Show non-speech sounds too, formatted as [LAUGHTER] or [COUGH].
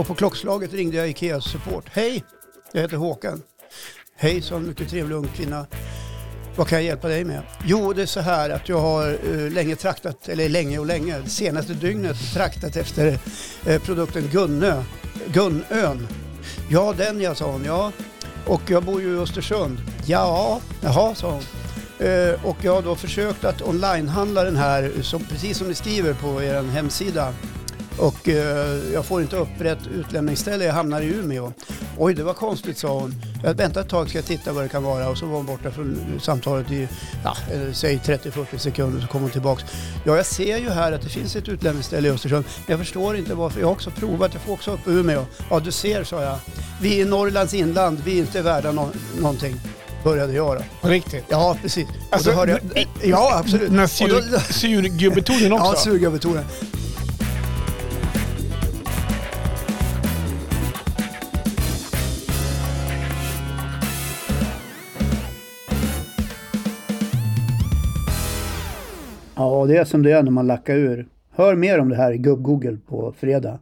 Och på klockslaget ringde jag Ikeas support. Hej, jag heter Håkan. Hej, sa en mycket trevlig ung kvinna. Vad kan jag hjälpa dig med? Jo, det är så här att jag har uh, länge traktat, eller länge och länge, det senaste dygnet traktat efter uh, produkten Gunnö, Gunnön. Ja, den jag sa hon, ja. Och jag bor ju i Östersund. Ja, jaha, sa hon. Uh, och jag har då försökt att onlinehandla den här, som, precis som ni skriver på er hemsida. Och eh, jag får inte upp rätt utlämningsställe, jag hamnar i Umeå. Oj, det var konstigt, sa hon. Jag väntar ett tag, ska jag titta vad det kan vara. Och så var hon borta från samtalet i, ja, eh, säg 30-40 sekunder, så kom hon tillbaks. Ja, jag ser ju här att det finns ett utlämningsställe i Östersund. Men jag förstår inte varför. Jag har också provat, jag får också upp Umeå. Ja, du ser, sa jag. Vi är i Norrlands inland, vi är inte värda no någonting började jag då. På riktigt? Ja, precis. Alltså, och då hörde jag, ja, absolut. Den här sur, surgubbetonen [LAUGHS] också? Ja, surgubbetonen. Ja, det är som det är när man lackar ur. Hör mer om det här i Gubb-Google på fredag.